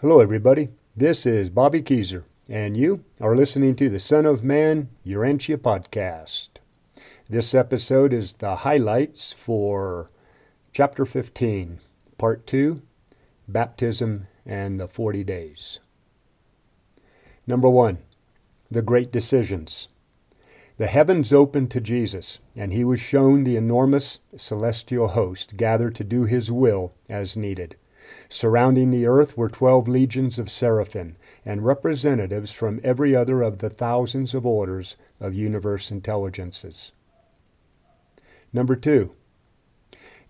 Hello, everybody. This is Bobby Keezer, and you are listening to the Son of Man Urantia podcast. This episode is the highlights for chapter 15, part 2 Baptism and the 40 Days. Number 1 The Great Decisions. The heavens opened to Jesus, and he was shown the enormous celestial host gathered to do his will as needed. Surrounding the earth were twelve legions of seraphim, and representatives from every other of the thousands of orders of universe intelligences. Number two,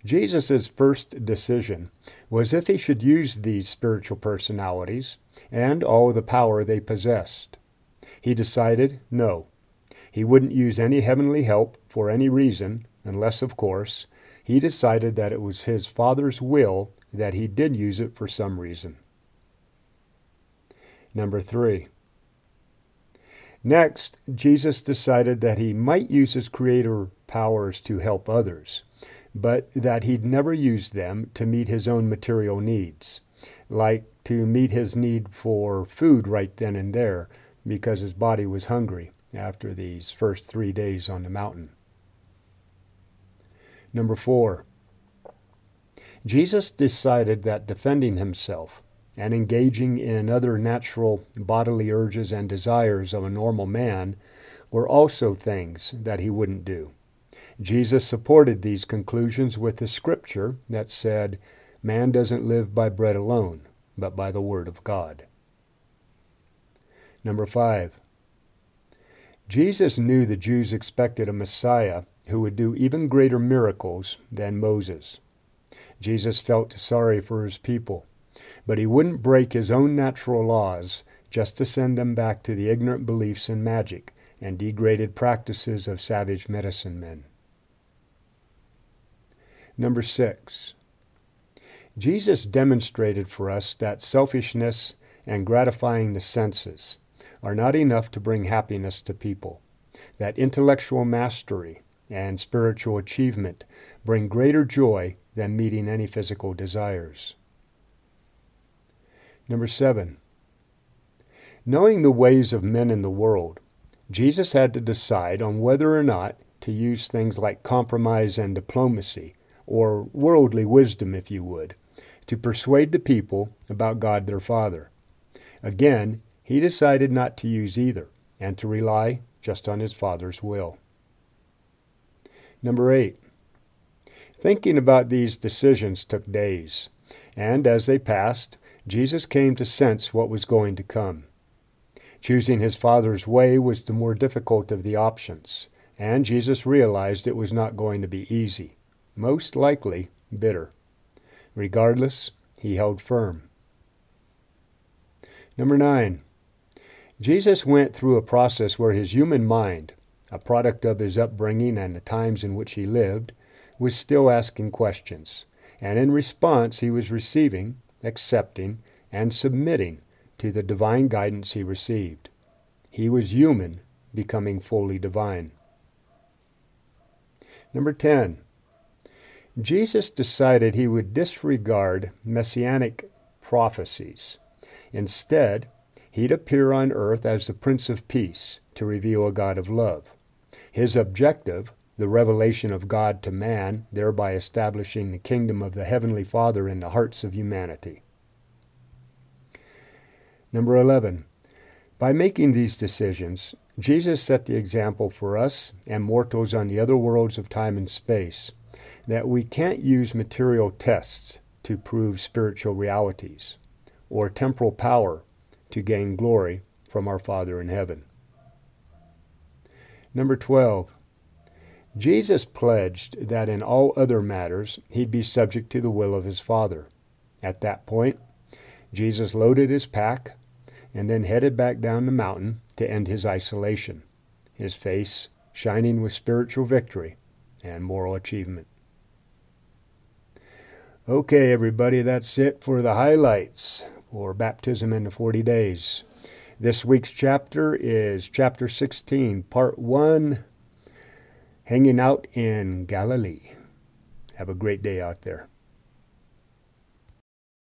Jesus' first decision was if he should use these spiritual personalities and all the power they possessed. He decided no. He wouldn't use any heavenly help for any reason, unless, of course, he decided that it was his Father's will that he did use it for some reason. Number three. Next, Jesus decided that he might use his creator powers to help others, but that he'd never use them to meet his own material needs, like to meet his need for food right then and there because his body was hungry after these first three days on the mountain. Number four, Jesus decided that defending himself and engaging in other natural bodily urges and desires of a normal man were also things that he wouldn't do. Jesus supported these conclusions with the scripture that said, Man doesn't live by bread alone, but by the word of God. Number five, Jesus knew the Jews expected a Messiah who would do even greater miracles than Moses. Jesus felt sorry for his people, but he wouldn't break his own natural laws just to send them back to the ignorant beliefs in magic and degraded practices of savage medicine men. Number six, Jesus demonstrated for us that selfishness and gratifying the senses are not enough to bring happiness to people, that intellectual mastery and spiritual achievement bring greater joy than meeting any physical desires. Number seven, knowing the ways of men in the world, Jesus had to decide on whether or not to use things like compromise and diplomacy, or worldly wisdom, if you would, to persuade the people about God their Father. Again, he decided not to use either, and to rely just on his Father's will. Number eight, Thinking about these decisions took days, and as they passed, Jesus came to sense what was going to come. Choosing his Father's way was the more difficult of the options, and Jesus realized it was not going to be easy, most likely bitter. Regardless, he held firm. Number nine, Jesus went through a process where his human mind, a product of his upbringing and the times in which he lived, was still asking questions, and in response he was receiving, accepting, and submitting to the divine guidance he received. He was human, becoming fully divine. Number 10. Jesus decided he would disregard messianic prophecies. Instead, he'd appear on earth as the Prince of Peace to reveal a God of love. His objective the revelation of God to man, thereby establishing the kingdom of the Heavenly Father in the hearts of humanity. Number 11. By making these decisions, Jesus set the example for us and mortals on the other worlds of time and space that we can't use material tests to prove spiritual realities or temporal power to gain glory from our Father in heaven. Number 12. Jesus pledged that in all other matters he'd be subject to the will of his Father. At that point, Jesus loaded his pack and then headed back down the mountain to end his isolation, his face shining with spiritual victory and moral achievement. Okay, everybody, that's it for the highlights for baptism in the 40 days. This week's chapter is chapter 16, part 1 hanging out in Galilee. Have a great day out there.